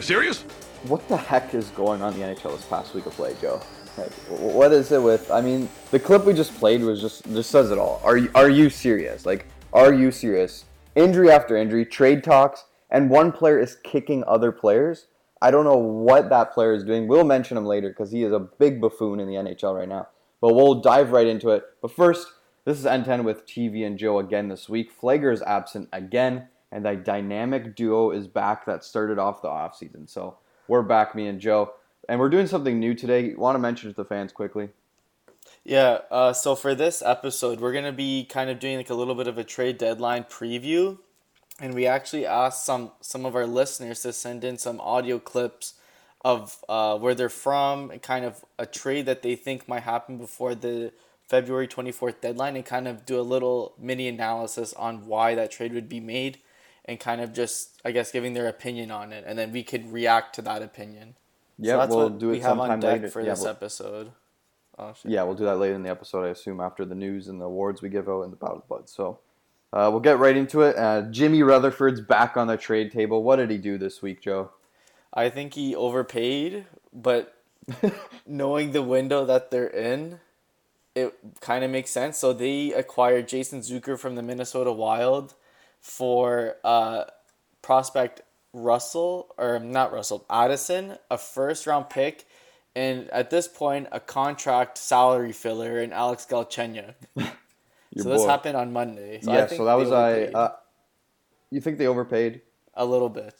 You serious? What the heck is going on in the NHL this past week of play, Joe? Like, what is it with? I mean, the clip we just played was just just says it all. Are you are you serious? Like, are you serious? Injury after injury, trade talks, and one player is kicking other players. I don't know what that player is doing. We'll mention him later because he is a big buffoon in the NHL right now. But we'll dive right into it. But first, this is N10 with TV and Joe again this week. Flager is absent again, and that dynamic duo is back that started off the offseason. So we're back, me and Joe. And we're doing something new today. Want to mention to the fans quickly? Yeah, uh, so for this episode, we're gonna be kind of doing like a little bit of a trade deadline preview, and we actually asked some some of our listeners to send in some audio clips of uh, where they're from and kind of a trade that they think might happen before the February twenty fourth deadline, and kind of do a little mini analysis on why that trade would be made, and kind of just I guess giving their opinion on it, and then we could react to that opinion. Yeah, that's we'll what do it we have on sometime deck later. for Yeah, this we'll- episode. Oh, shit. Yeah, we'll do that later in the episode, I assume, after the news and the awards we give out and the Battle of the Buds. So uh, we'll get right into it. Uh, Jimmy Rutherford's back on the trade table. What did he do this week, Joe? I think he overpaid, but knowing the window that they're in, it kind of makes sense. So they acquired Jason Zucker from the Minnesota Wild for uh, prospect Russell, or not Russell, Addison, a first round pick, and at this point, a contract salary filler in Alex Galchenyuk. So this happened on Monday. So I yeah, so that was I. Uh, you think they overpaid? a little bit.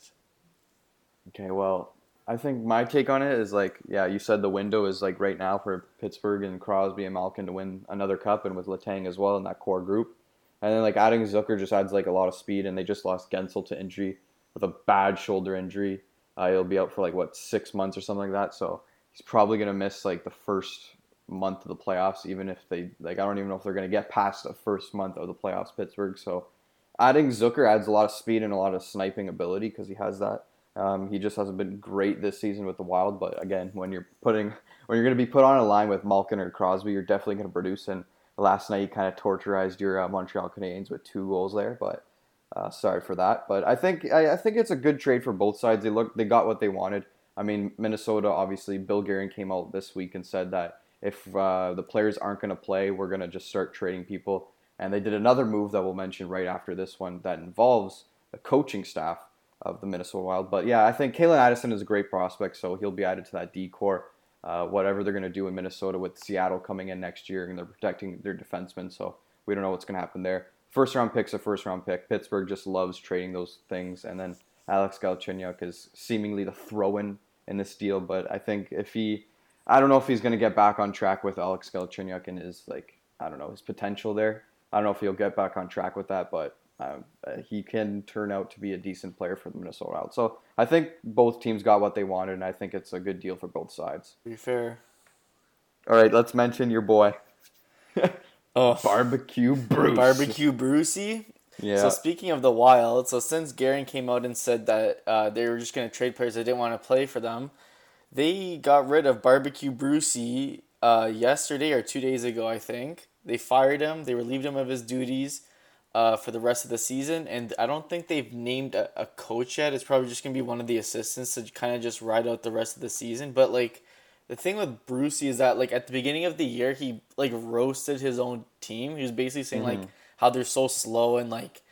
Okay, well, I think my take on it is like, yeah, you said the window is like right now for Pittsburgh and Crosby and Malkin to win another cup, and with Letang as well in that core group. And then like adding Zucker just adds like a lot of speed, and they just lost Guentzel to injury with a bad shoulder injury. Uh, he'll be out for like what six months or something like that. So he's probably gonna miss like the first month of the playoffs, even if they like I don't even know if they're gonna get past the first month of the playoffs, Pittsburgh. So adding Zucker adds a lot of speed and a lot of sniping ability because he has that. Um, he just hasn't been great this season with the Wild, but again, when you're putting when you're going to be put on a line with Malkin or Crosby, you're definitely going to produce. And last night, you kind of torturized your uh, Montreal Canadiens with two goals there, but uh, sorry for that. But I think I, I think it's a good trade for both sides. They look they got what they wanted. I mean, Minnesota obviously. Bill Guerin came out this week and said that if uh, the players aren't going to play, we're going to just start trading people. And they did another move that we'll mention right after this one that involves the coaching staff of the Minnesota Wild. But yeah, I think Calen Addison is a great prospect, so he'll be added to that D core. Uh, whatever they're going to do in Minnesota with Seattle coming in next year, and they're protecting their defensemen, so we don't know what's going to happen there. First round pick's a first round pick. Pittsburgh just loves trading those things, and then Alex Galchenyuk is seemingly the throw-in in this deal. But I think if he, I don't know if he's going to get back on track with Alex Galchenyuk and his like, I don't know his potential there. I don't know if he'll get back on track with that, but uh, he can turn out to be a decent player for the Minnesota Wild. So I think both teams got what they wanted, and I think it's a good deal for both sides. To be fair. All right, let's mention your boy, Oh, Barbecue Bruce. barbecue Brucey. Yeah. So speaking of the Wild, so since Guerin came out and said that uh, they were just going to trade players that didn't want to play for them, they got rid of Barbecue Brucey uh, yesterday or two days ago, I think. They fired him. They relieved him of his duties uh, for the rest of the season, and I don't think they've named a, a coach yet. It's probably just going to be one of the assistants to kind of just ride out the rest of the season. But like the thing with Brucey is that like at the beginning of the year, he like roasted his own team. He was basically saying like how they're so slow and like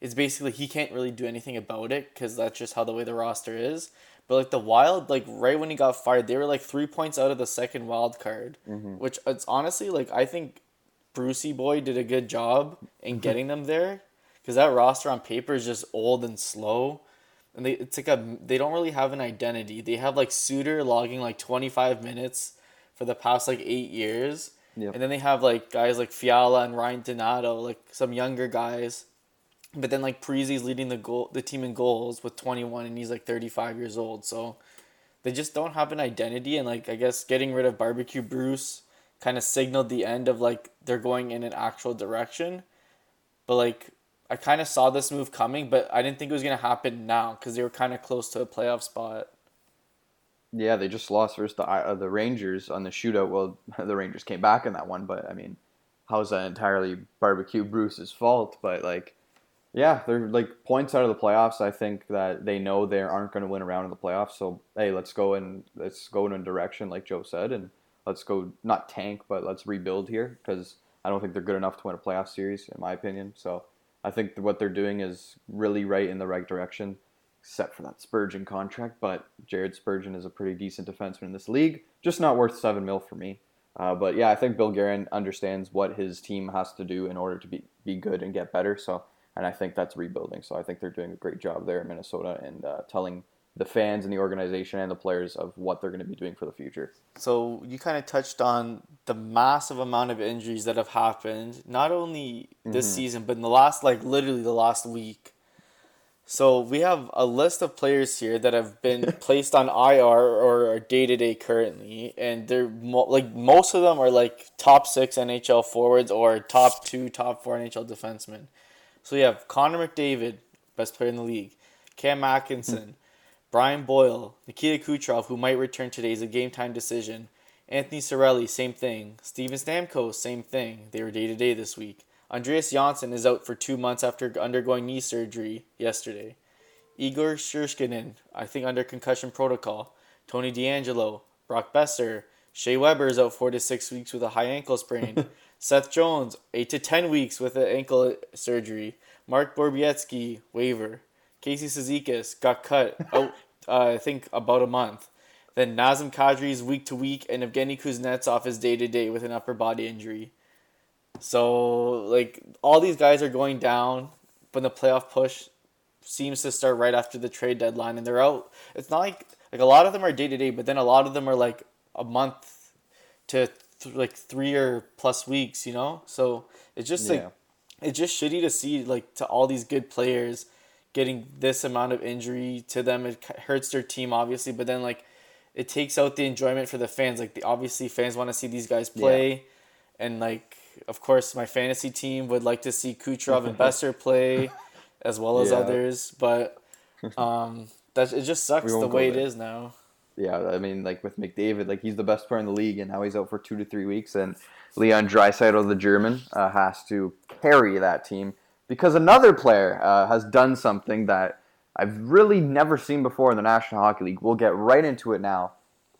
it's basically he can't really do anything about it because that's just how the way the roster is. But like the Wild, like right when he got fired, they were like three points out of the second wild card, which it's honestly like I think Brucey boy did a good job in getting them there because that roster on paper is just old and slow. And they it's like a they don't really have an identity. They have like Suter logging like twenty five minutes for the past like eight years. Yep. And then they have like guys like Fiala and Ryan Donato, like some younger guys. But then like Parise's leading the goal the team in goals with twenty one and he's like thirty five years old. So they just don't have an identity and like I guess getting rid of barbecue Bruce kind of signaled the end of like they're going in an actual direction. But like I kind of saw this move coming, but I didn't think it was gonna happen now because they were kind of close to a playoff spot. Yeah, they just lost versus the uh, the Rangers on the shootout. Well, the Rangers came back in that one, but I mean, how is that entirely barbecue Bruce's fault? But like, Yeah, they're like points out of the playoffs. I think that they know they aren't going to win around in the playoffs. So hey, let's go and let's go in a direction like Joe said, and let's go not tank, but let's rebuild here because I don't think they're good enough to win a playoff series, in my opinion. So I think what they're doing is really right in the right direction, except for that Spurgeon contract. But Jared Spurgeon is a pretty decent defenseman in this league, just not worth seven mil for me. Uh, but yeah, I think Bill Guerin understands what his team has to do in order to be, be good and get better. So, and I think that's rebuilding. So I think they're doing a great job there in Minnesota and uh, telling the fans and the organization and the players of what they're going to be doing for the future. So you kind of touched on the massive amount of injuries that have happened, not only this mm-hmm. season, but in the last, like literally the last week. So we have a list of players here that have been placed on IR or are day to day currently, and they're mo- like most of them are like top six NHL forwards or top two, top four NHL defensemen. So we have Connor McDavid, best player in the league, Cam Atkinson, Brian Boyle, Nikita Kucherov, who might return today, is a game time decision. Anthony Cirelli, same thing. Steven Stamkos, same thing. They were day to day this week. Andreas Johnsson is out for two months after undergoing knee surgery yesterday. Igor Shesterkin, I think under concussion protocol. Tony DeAngelo, Brock Boeser, Shea Weber is out four to six weeks with a high ankle sprain. Seth Jones, eight to ten weeks with an ankle surgery. Mark Borowiecki, waiver. Casey Cizikas got cut out, uh, I think, about a month. Then Nazem Kadri is week to week, and Evgeny Kuznetsov is day to day with an upper body injury. So, like, all these guys are going down, but the playoff push seems to start right after the trade deadline, and they're out. It's not like like a lot of them are day to day, but then a lot of them are like a month to th- like three or plus weeks, you know. So it's just yeah. like it's just shitty to see like to all these good players getting this amount of injury to them. It hurts their team obviously, but then like it takes out the enjoyment for the fans. Like the obviously fans want to see these guys play, yeah. and like of course my fantasy team would like to see Kucherov and Boeser play, as well as yeah. others. But um, that it just sucks the way it is now. Yeah, I mean, like with McDavid, like he's the best player in the league, and now he's out for two to three weeks, and Leon Draisaitl, the German, uh, has to carry that team because another player uh, has done something that I've really never seen before in the National Hockey League. We'll get right into it now.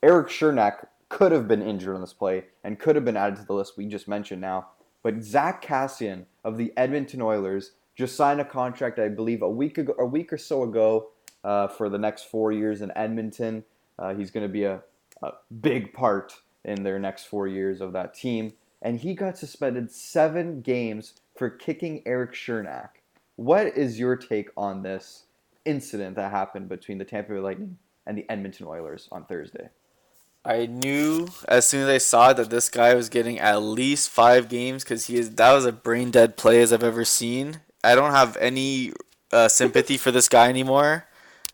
Eric Cernak could have been injured on this play and could have been added to the list we just mentioned now. But Zack Kassian of the Edmonton Oilers just signed a contract, I believe, a week ago, a week or so ago, uh, for the next four years in Edmonton. Uh, he's going to be a, a big part in their next four years of that team. And he got suspended seven games for kicking Eric Cernak. What is your take on this incident that happened between the Tampa Bay Lightning and the Edmonton Oilers on Thursday? I knew as soon as I saw that this guy was getting at least five games because he is that was a brain dead play as I've ever seen. I don't have any uh, sympathy for this guy anymore,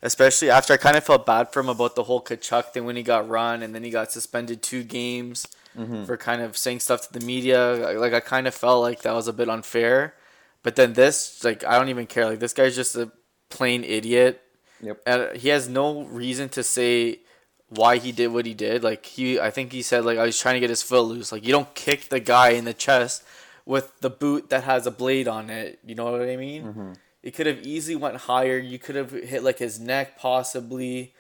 especially after I kind of felt bad for him about the whole Tkachuk thing when he got run and then he got suspended two games mm-hmm. for kind of saying stuff to the media. Like I kind of felt like that was a bit unfair. But then this, like I don't even care. Like this guy's just a plain idiot. Yep. And he has no reason to say why he did what he did. Like he, I think he said like I was trying to get his foot loose. Like you don't kick the guy in the chest with the boot that has a blade on it. You know what I mean? Mm-hmm. It could have easily went higher. You could have hit like his neck possibly.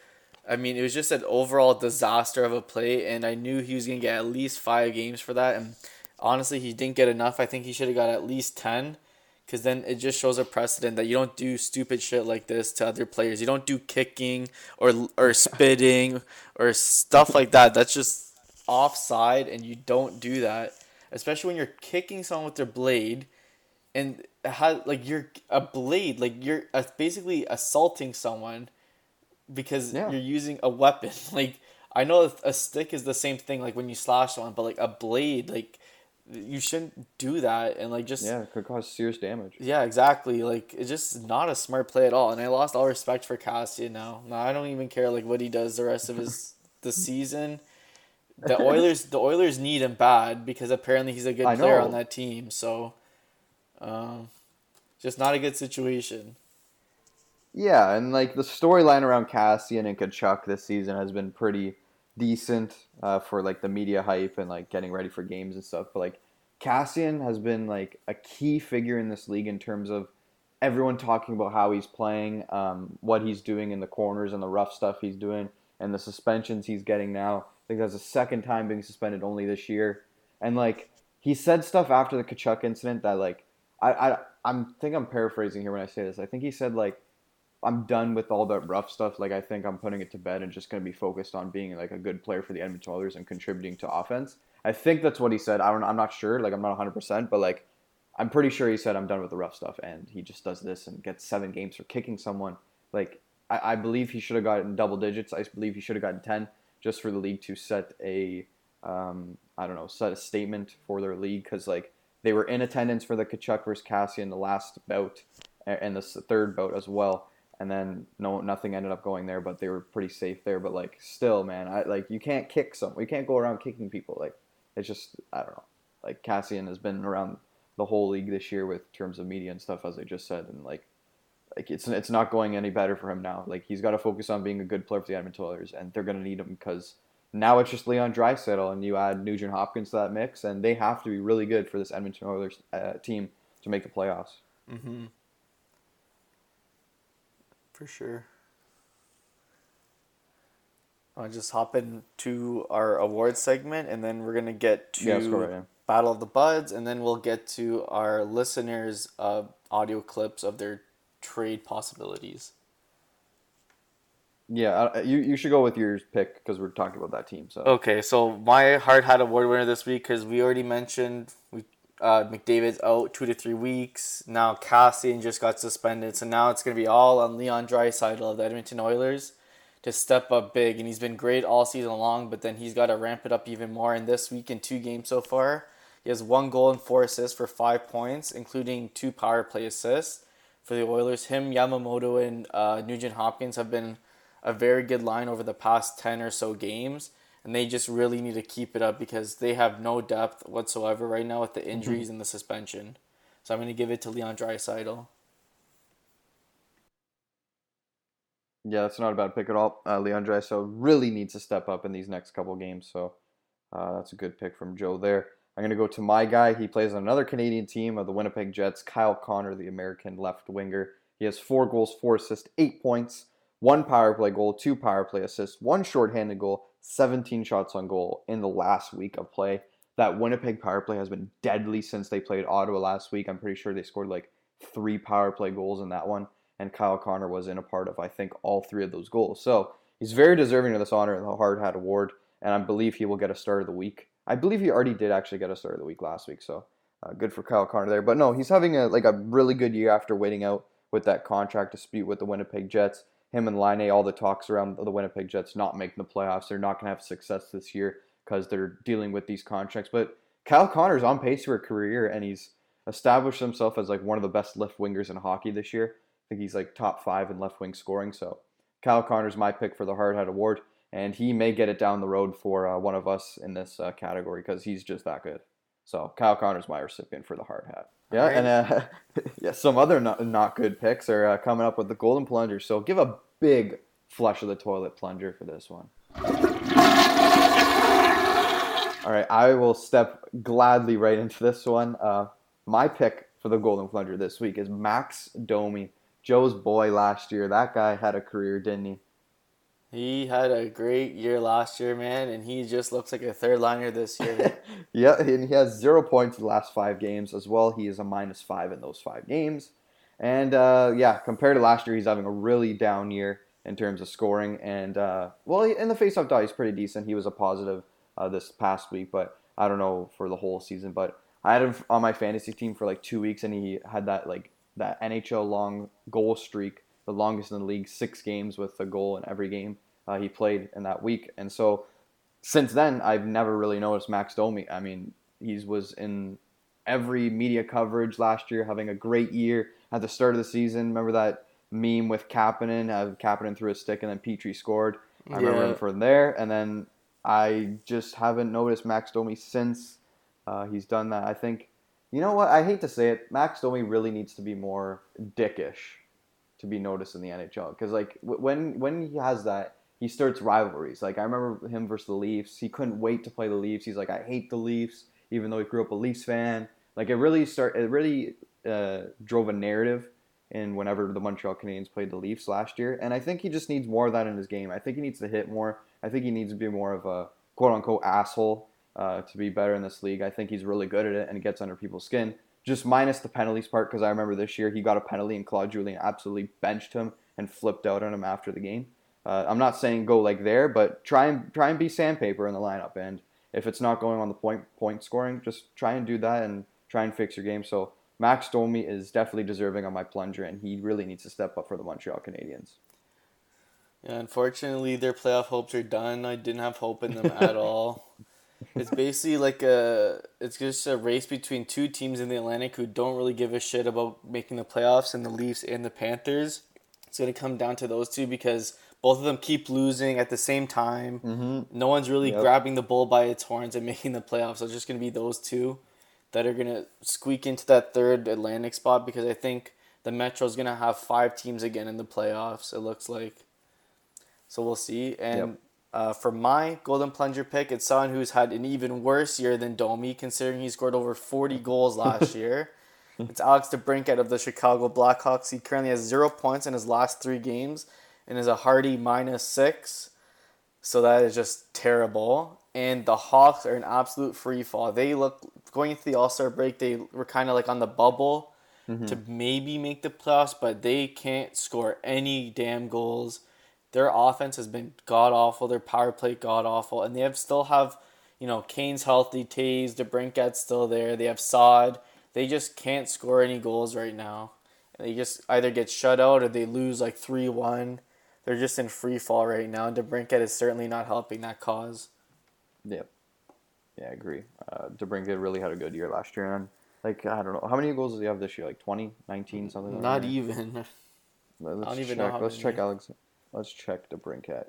I mean, it was just an overall disaster of a play, and I knew he was gonna get at least five games for that. And honestly, he didn't get enough. I think he should have got at least ten, because then it just shows a precedent that you don't do stupid shit like this to other players. You don't do kicking or or spitting or stuff like that. That's just offside, and you don't do that, especially when you're kicking someone with their blade, and how like you're a blade, like you're basically assaulting someone because yeah. you're using a weapon. Like I know a stick is the same thing, like when you slash someone, but like a blade, like you shouldn't do that and like just yeah, it could cause serious damage. Yeah, exactly. Like it's just not a smart play at all. And I lost all respect for Kassian now. Now I don't even care like what he does the rest of his the season. The Oilers the Oilers need him bad because apparently he's a good player on that team. So um, just not a good situation. Yeah, and like the storyline around Kassian and Tkachuk this season has been pretty decent uh, for like the media hype and like getting ready for games and stuff. But like Kassian has been like a key figure in this league in terms of everyone talking about how he's playing, um, what he's doing in the corners and the rough stuff he's doing, and the suspensions he's getting now. I think that's the second time being suspended only this year. And like he said stuff after the Tkachuk incident that like I I I'm think I'm paraphrasing here when I say this. I think he said like I'm done with all that rough stuff. Like I think I'm putting it to bed and just going to be focused on being like a good player for the Edmonton Oilers and contributing to offense. I think that's what he said. I don't. I'm not sure. Like I'm not 100, percent but like I'm pretty sure he said I'm done with the rough stuff, and he just does this and gets seven games for kicking someone. Like I, I believe he should have gotten double digits. I believe he should have gotten ten just for the league to set a um, I don't know set a statement for their league because like they were in attendance for the Tkachuk versus Kassian the last bout and the third bout as well and then no nothing ended up going there, but they were pretty safe there. But like still, man, I like you can't kick some. You can't go around kicking people. Like it's just I don't know. Like Kassian has been around the whole league this year with terms of media and stuff, as I just said, and like like it's it's not going any better for him now. Like he's got to focus on being a good player for the Edmonton Oilers, and they're gonna need him because now it's just Leon Draisaitl, and you add Nugent Hopkins to that mix, and they have to be really good for this Edmonton Oilers uh, team to make the playoffs. Mm-hmm for sure. I'll just hop into our award segment, and then we're gonna get to yeah, right, yeah. Battle of the Buds, and then we'll get to our listeners' uh, audio clips of their trade possibilities. Yeah, uh, you you should go with your pick because we're talking about that team. So okay, so my hard hat award winner this week because we already mentioned we uh, McDavid's out two to three weeks. Now Kassian just got suspended, so now it's going to be all on Leon Draisaitl of the Edmonton Oilers to step up big. And he's been great all season long, but then he's got to ramp it up even more. And this week in two games so far, he has one goal and four assists for five points, including two power play assists for the Oilers. Him, Yamamoto, and uh, Nugent Hopkins have been a very good line over the past 10 or so games and they just really need to keep it up because they have no depth whatsoever right now with the mm-hmm. injuries mm-hmm. and the suspension. So I'm going to give it to Leon Draisaitl. Yeah, that's not a bad pick at all. Uh, Leon Draisaitl really needs to step up in these next couple games, so uh, that's a good pick from Joe there. I'm going to go to my guy. He plays on another Canadian team of the Winnipeg Jets, Kyle Connor, the American left winger. He has four goals, four assists, eight points, one power play goal, two power play assists, one shorthanded goal, 17 shots on goal in the last week of play. That Winnipeg power play has been deadly since they played Ottawa last week. I'm pretty sure they scored like three power play goals in that one, and Kyle Connor was in a part of, I think, all three of those goals. So he's very deserving of this honor and the Hard Hat Award, and I believe he will get a start of the week. I believe he already did actually get a start of the week last week, so uh, good for Kyle Connor there. But no, he's having a like a really good year after waiting out with that contract dispute with the Winnipeg Jets him and Laine, all the talks around the Winnipeg Jets not making the playoffs. They're not going to have success this year because they're dealing with these contracts. But Kyle Connor's on pace for a career, and he's established himself as like one of the best left wingers in hockey this year. I think he's like top five in left wing scoring. So Kyle Connor's my pick for the Hard Hat Award, and he may get it down the road for uh, one of us in this uh, category because he's just that good. So Kyle Connor's my recipient for the hard hat. Yeah, right. and uh, yeah, some other not, not good picks are uh, coming up with the Golden Plunger. So give a big flush of the toilet plunger for this one. All right, I will step gladly right into this one. Uh, my pick for the Golden Plunger this week is Max Domi, Joe's boy last year. That guy had a career, didn't he? He had a great year last year, man, and he just looks like a third liner this year. yeah, and he has zero points in the last five games as well. He is a minus five in those five games. And uh, yeah, compared to last year, he's having a really down year in terms of scoring. And uh, well, in the faceoff dot, he's pretty decent. He was a positive uh, this past week, but I don't know for the whole season. But I had him on my fantasy team for like two weeks, and he had that like that NHL long goal streak, the longest in the league, six games with a goal in every game uh, he played in that week. And so since then, I've never really noticed Max Domi. I mean, he was in every media coverage last year, having a great year at the start of the season. Remember that meme with Kapanen? Uh, Kapanen threw a stick and then Petry scored. I yeah. remember him from there. And then I just haven't noticed Max Domi since uh, he's done that. I think, you know what? I hate to say it. Max Domi really needs to be more dickish to be noticed in the NHL. Because like when when he has that, he starts rivalries. Like I remember him versus the Leafs. He couldn't wait to play the Leafs. He's like, I hate the Leafs, even though he grew up a Leafs fan. Like it really start. It really uh, drove a narrative in whenever the Montreal Canadiens played the Leafs last year. And I think he just needs more of that in his game. I think he needs to hit more. I think he needs to be more of a quote unquote asshole uh, to be better in this league. I think he's really good at it and gets under people's skin. Just minus the penalties part because I remember this year he got a penalty and Claude Julien absolutely benched him and flipped out on him after the game. Uh, I'm not saying go like there, but try and try and be sandpaper in the lineup. And if it's not going on the point point scoring, just try and do that and try and fix your game. So Max Domi is definitely deserving on my plunger, and he really needs to step up for the Montreal Canadiens. Yeah, unfortunately, their playoff hopes are done. I didn't have hope in them at all. It's basically like a it's just a race between two teams in the Atlantic who don't really give a shit about making the playoffs, and the Leafs and the Panthers. It's gonna come down to those two because both of them keep losing at the same time. Mm-hmm. No one's really Yep. grabbing the bull by its horns and making the playoffs. So it's just gonna be those two that are gonna squeak into that third Atlantic spot because I think the Metro's gonna have five teams again in the playoffs. It looks like. So we'll see. And Yep. Uh, for my golden plunger pick, it's someone who's had an even worse year than Domi, considering he scored over forty goals last year. It's Alex DeBrincat of the Chicago Blackhawks. He currently has zero points in his last three games and is a hardy minus six. So that is just terrible. And the Hawks are an absolute free fall. They look going into the All Star break. They were kind of like on the bubble to maybe make the playoffs, but they can't score any damn goals. Their offense has been god awful. Their power play god awful, and they have still have, you know, Kane's healthy, Tays, DeBrincat's still there. They have Sod. They just can't score any goals right now. They just either get shut out or they lose like three one. They're just in free fall right now. and DeBrincat is certainly not helping that cause. Yep. Yeah, I agree. Uh, DeBrincat really had a good year last year, and like I don't know how many goals does he have this year? Like 20, 19, something. like Not that? even. Let's don't even check. know how Let's many. check Alex. Let's check the DeBrincat.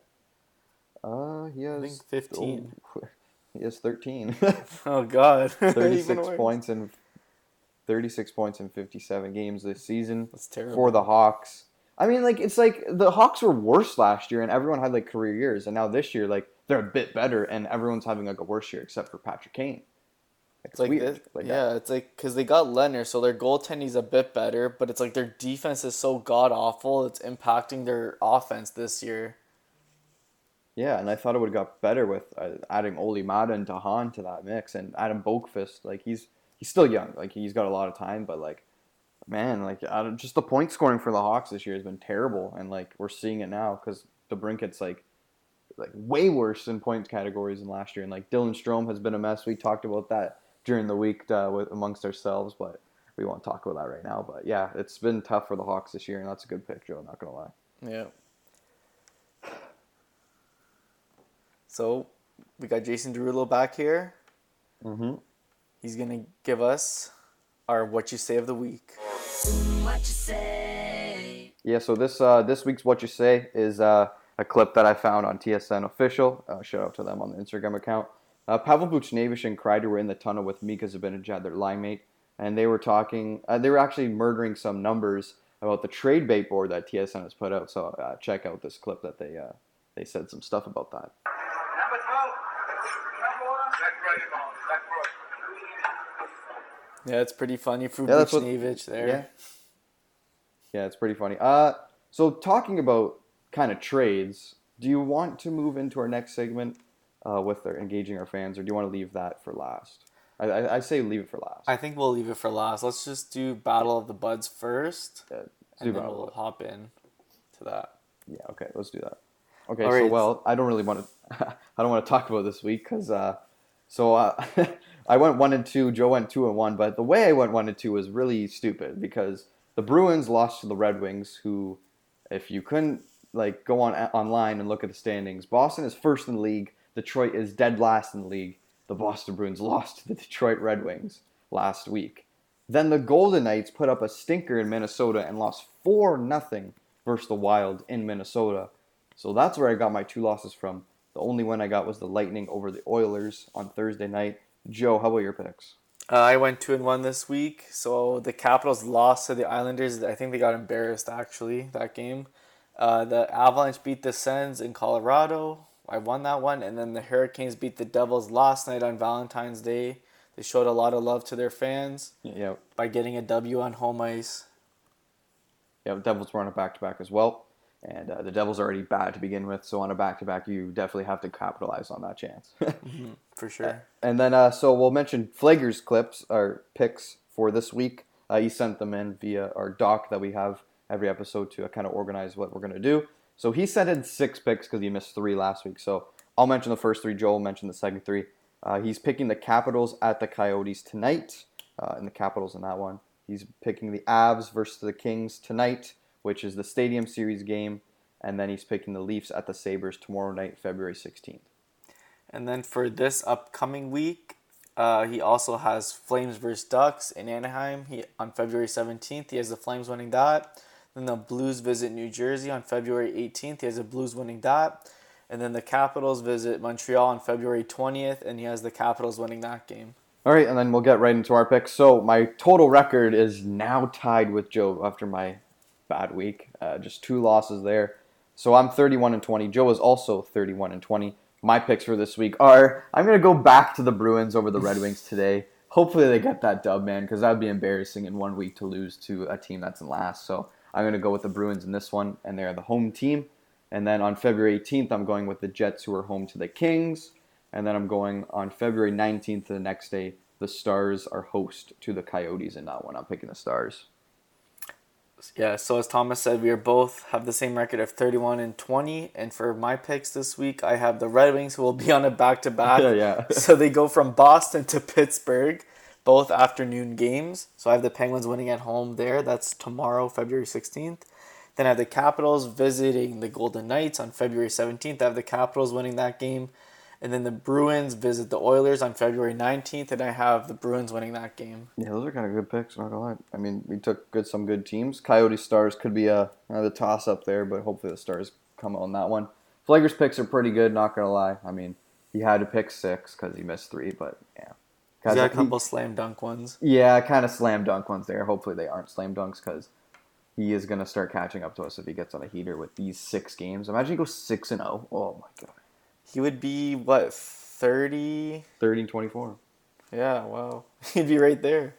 Uh, he has. think 15. oh, he has thirteen. Oh God. Thirty-six points in. Thirty-six points in fifty-seven games this season. That's terrible. for the Hawks. I mean, like it's like the Hawks were worse last year, and everyone had like career years, and now this year, like they're a bit better, and everyone's having like a worse year except for Patrick Kane. It's like weird. this, yeah, it's like because they got Leonard, so their goaltending's a bit better, but it's like their defense is so god awful, it's impacting their offense this year. yeah, and I thought it would have got better with uh, adding Olli Maatta and Dahan to that mix, and Adam Boqvist. Like he's he's still young, like he's got a lot of time, but like man, like just the point scoring for the Hawks this year has been terrible, and like we're seeing it now because DeBrincat's like like way worse in points categories than last year, and like Dylan Strome has been a mess. We talked about that during the week uh, with amongst ourselves, but we won't talk about that right now. But yeah, it's been tough for the Hawks this year, and that's a good pick, Joe. Not gonna lie. Yeah. So we got Jason Derulo back here. Mm-hmm. He's gonna give us our what you say of the week. What you say? Yeah, so this uh, this week's what you say is uh, a clip that I found on TSN official. Uh, shout out to them on the Instagram account. Uh, Pavel Buchnevich and Kreider were in the tunnel with Mika Zibanejad, their line mate, and they were talking. Uh, they were actually murdering some numbers about the trade bait board that TSN has put out. So uh, check out this clip that they uh, they said some stuff about that. Number 12. Number one. That's right, Yvonne. That's right. Yeah, it's pretty funny for Yeah, that's Buchnevich there. Yeah. Yeah, it's pretty funny. Uh, so talking about kind of trades, do you want to move into our next segment uh, with our engaging our fans, or do you want to leave that for last? I, I, I say leave it for last. I think we'll leave it for last. Let's just do Battle of the Buds first, yeah, and then we'll hop in to that. Yeah, okay, let's do that. Okay, All so right. well, I don't really want to. I don't want to talk about this week because uh, so uh, I went one and two. Joe went two and one, but the way I went one and two was really stupid because the Bruins lost to the Red Wings, who, if you couldn't like go on online and look at the standings, Boston is first in the league. Detroit is dead last in the league. The Boston Bruins lost to the Detroit Red Wings last week. Then the Golden Knights put up a stinker in Minnesota and lost four nothing versus the Wild in Minnesota. So that's where I got my two losses from. The only one I got was the Lightning over the Oilers on Thursday night. Joe, how about your picks? Uh, I went two and one this week. So the Capitals lost to the Islanders. I think they got embarrassed actually that game. Uh, the Avalanche beat the Sens in Colorado. I won that one, and then the Hurricanes beat the Devils last night on Valentine's Day. They showed a lot of love to their fans Yeah, by getting a W on home ice. yeah, the Devils were on a back to back as well, and uh, the Devils are already bad to begin with. So on a back to back, you definitely have to capitalize on that chance. For sure. And then, uh, so we'll mention Flager's clips or picks for this week. Uh, he sent them in via our doc that we have every episode to uh, kind of organize what we're going to do. So he sent in six picks because he missed three last week. So I'll mention the first three. Joel mentioned the second three. Uh, he's picking the Capitals at the Coyotes tonight, uh, and the Capitals in that one. He's picking the Avs versus the Kings tonight, which is the Stadium Series game. And then he's picking the Leafs at the Sabres tomorrow night, February 16th. And then for this upcoming week, uh, he also has Flames versus Ducks in Anaheim. He on February seventeenth, he has the Flames winning that. Then the Blues visit New Jersey on February eighteenth. He has the Blues winning that. And then the Capitals visit Montreal on February twentieth, and he has the Capitals winning that game. All right, and then we'll get right into our picks. So my total record is now tied with Joe after my bad week. Uh, just two losses there. So I'm 31 and 20. Joe is also 31 and 20. My picks for this week are I'm gonna go back to the Bruins over the Red Wings today. Hopefully they get that dub, man, because that would be embarrassing in one week to lose to a team that's in last. So I'm gonna go with the Bruins in this one, and they're the home team. And then on February 18th, I'm going with the Jets, who are home to the Kings. And then I'm going on February 19th, the next day, the Stars are host to the Coyotes in that one. I'm picking the Stars. Yeah, so as Thomas said, we are both have the same record of 31 and 20. And for my picks this week, I have the Red Wings who will be on a back to back. Yeah, yeah. So they go from Boston to Pittsburgh, both afternoon games. So I have the Penguins winning at home there. That's tomorrow, February 16th. Then I have the Capitals visiting the Golden Knights on February 17th. I have the Capitals winning that game. And then the Bruins visit the Oilers on February 19th, and I have the Bruins winning that game. Yeah, those are kind of good picks. Not gonna lie. I mean, we took good some good teams. Coyote Stars could be a the toss up there, but hopefully the Stars come on that one. Flaggers picks are pretty good. Not gonna lie. I mean, he had to pick six because he missed three, but yeah. He's got a He- couple slam dunk ones. yeah, kind of slam dunk ones there. Hopefully they aren't slam dunks because he is gonna start catching up to us if he gets on a heater with these six games. Imagine he goes six and zero. Oh my god, He would be, what, 30? 30 and 24. Yeah, wow. He'd be right there.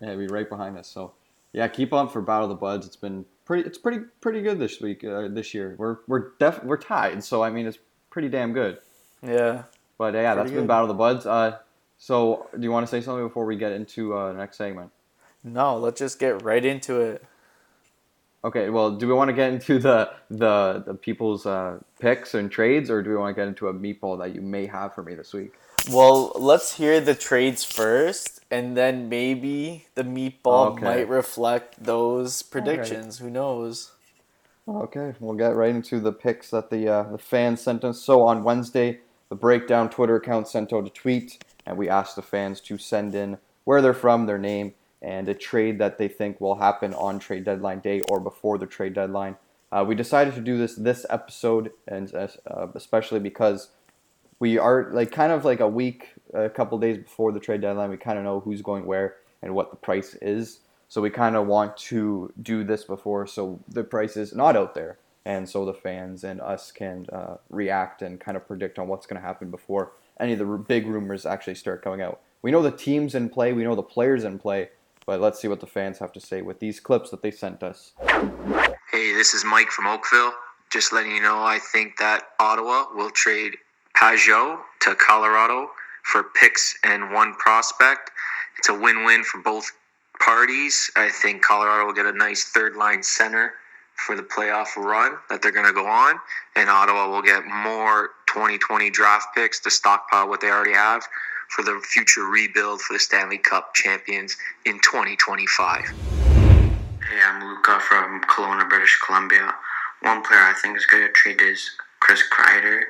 Yeah, he'd be right behind us. So, yeah, keep on for Battle of the Buds. It's been pretty. It's pretty pretty good this week. Uh, this year, we're we're def we're tied. So I mean, it's pretty damn good. Yeah. But yeah, that's Pretty been. Battle of the Buds. Uh, so do you want to say something before we get into uh, the next segment? No, let's just get right into it. Okay. Well, do we want to get into the the the people's uh, picks and trades, or do we want to get into a meatball that you may have for me this week? Well, let's hear the trades first, and then maybe the meatball Okay. might reflect those predictions. Who knows? Okay, we'll get right into the picks that the uh, the fans sent us. So on Wednesday, the Breakdown Twitter account sent out a tweet, and we asked the fans to send in where they're from, their name, and a trade that they think will happen on trade deadline day or before the trade deadline. Uh, we decided to do this this episode, and uh, especially because we are like kind of like a week, a couple days before the trade deadline. We kind of know who's going where and what the price is. So we kind of want to do this before, so the price is not out there, and so the fans and us can uh, react and kind of predict on what's going to happen before any of the r- big rumors actually start coming out. We know the teams in play, we know the players in play, but let's see what the fans have to say with these clips that they sent us. Hey, this is Mike from Oakville. Just letting you know, I think that Ottawa will trade Pageau to Colorado for picks and one prospect. It's a win win for both parties. I think Colorado will get a nice third line center for the playoff run that they're going to go on, and Ottawa will get more 2020 draft picks to stockpile what they already have for the future rebuild for the Stanley Cup champions in 2025. Hey, I'm Luca from Kelowna, British Columbia. One player I think is going to trade is Chris Kreider,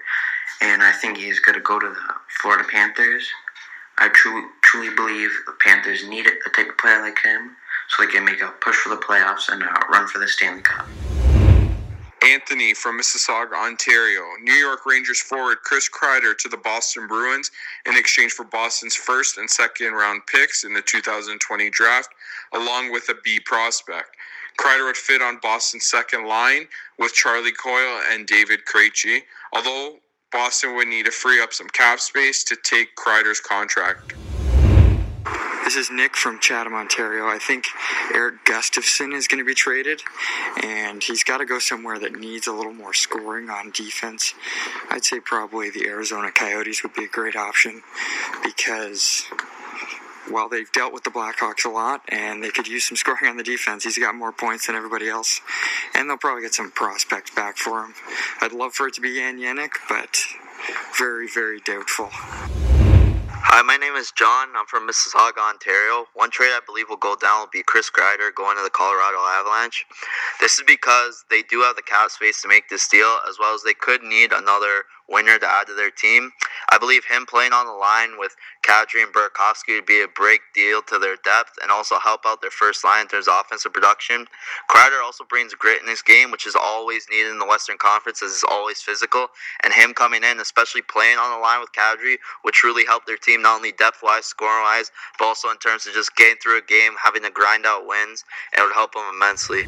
and I think he's going to go to the Florida Panthers. I truly, truly believe the Panthers need a type of player like him so they can make a push for the playoffs and uh, run for the Stanley Cup. Anthony from Mississauga, Ontario. New York Rangers forward Chris Kreider to the Boston Bruins in exchange for Boston's first and second round picks in the 2020 draft, along with a B prospect. Kreider would fit on Boston's second line with Charlie Coyle and David Krejci, although Boston would need to free up some cap space to take Kreider's contract. This is Nick from Chatham, Ontario. I think Erik Gustafsson is going to be traded, and he's got to go somewhere that needs a little more scoring on defense. I'd say probably the Arizona Coyotes would be a great option because while they've dealt with the Blackhawks a lot and they could use some scoring on the defense, he's got more points than everybody else. And they'll probably get some prospects back for him. I'd love for it to be Yan Yannick, but very, very doubtful. Hi, my name is John. I'm from Mississauga, Ontario. One trade I believe will go down will be Chris Kreider going to the Colorado Avalanche. This is because they do have the cap space to make this deal, as well as they could need another winner to add to their team. I believe him playing on the line with Kadri and Burakovsky would be a break deal to their depth and also help out their first line in terms of offensive production. Kreider also brings grit in his game, which is always needed in the Western Conference, as he's always physical. And him coming in, especially playing on the line with Kadri, would truly help their team not only depth wise, scoring wise, but also in terms of just getting through a game, having to grind out wins, and it would help them immensely.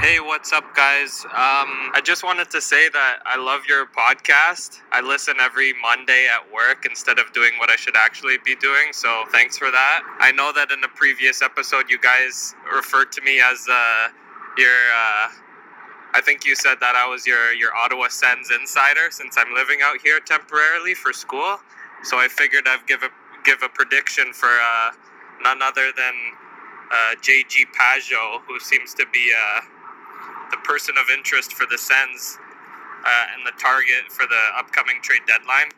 Hey, what's up, guys? Um, I just wanted to say that I love your podcast. I listen every Monday at work instead of doing what I should actually be doing, so thanks for that. I know that in a previous episode, you guys referred to me as uh, your. Uh, I think you said that I was your your Ottawa Sens insider since I'm living out here temporarily for school. So I figured I'd give a give a prediction for uh, none other than uh, JG Pageau, who seems to be uh, the person of interest for the Sens uh, and the target for the upcoming trade deadline.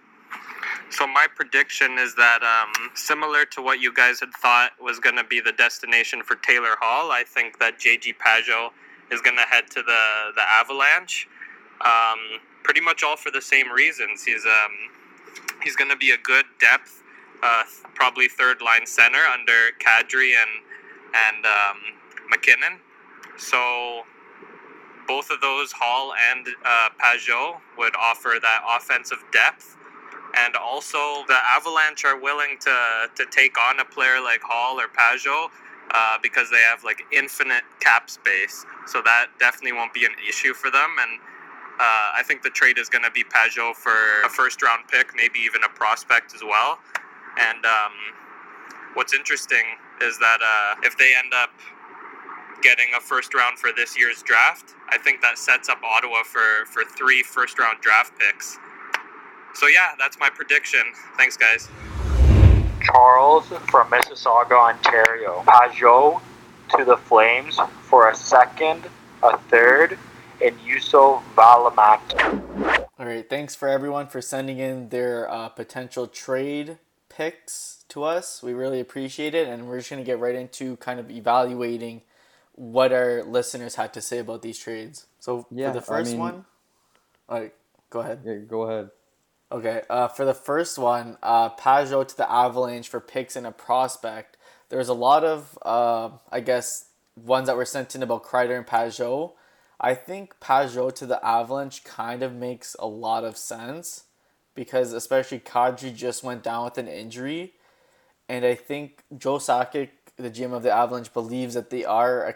So my prediction is that um, similar to what you guys had thought was going to be the destination for Taylor Hall, I think that JG Pageau is going to head to the the Avalanche. Um, pretty much all for the same reasons. He's um, he's going to be a good depth, uh, probably third line center under Kadri and and um, MacKinnon. So both of those, Hall and uh, Pageau, would offer that offensive depth. And also, the Avalanche are willing to, to take on a player like Hall or Pageau uh, because they have like infinite cap space. So that definitely won't be an issue for them. And uh, I think the trade is going to be Pageau for a first round pick, maybe even a prospect as well. And um, what's interesting is that uh, if they end up getting a first round for this year's draft, I think that sets up Ottawa for, for three first round draft picks. So, yeah, that's my prediction. Thanks, guys. Charles from Mississauga, Ontario. Pageau to the Flames for a second, a third, and Yuso Valamat. All right, thanks for everyone for sending in their uh, potential trade picks to us. We really appreciate it, and we're just gonna get right into kind of evaluating what our listeners had to say about these trades. So Yeah, for the I first mean- one, right, go ahead. Yeah, go ahead. Okay, uh, for the first one, uh, Pageau to the Avalanche for picks and a prospect. There's a lot of, uh, I guess, ones that were sent in about Kreider and Pageau. I think Pageau to the Avalanche kind of makes a lot of sense because especially Kadri just went down with an injury, and I think Joe Sakic, the GM of the Avalanche, believes that they are a,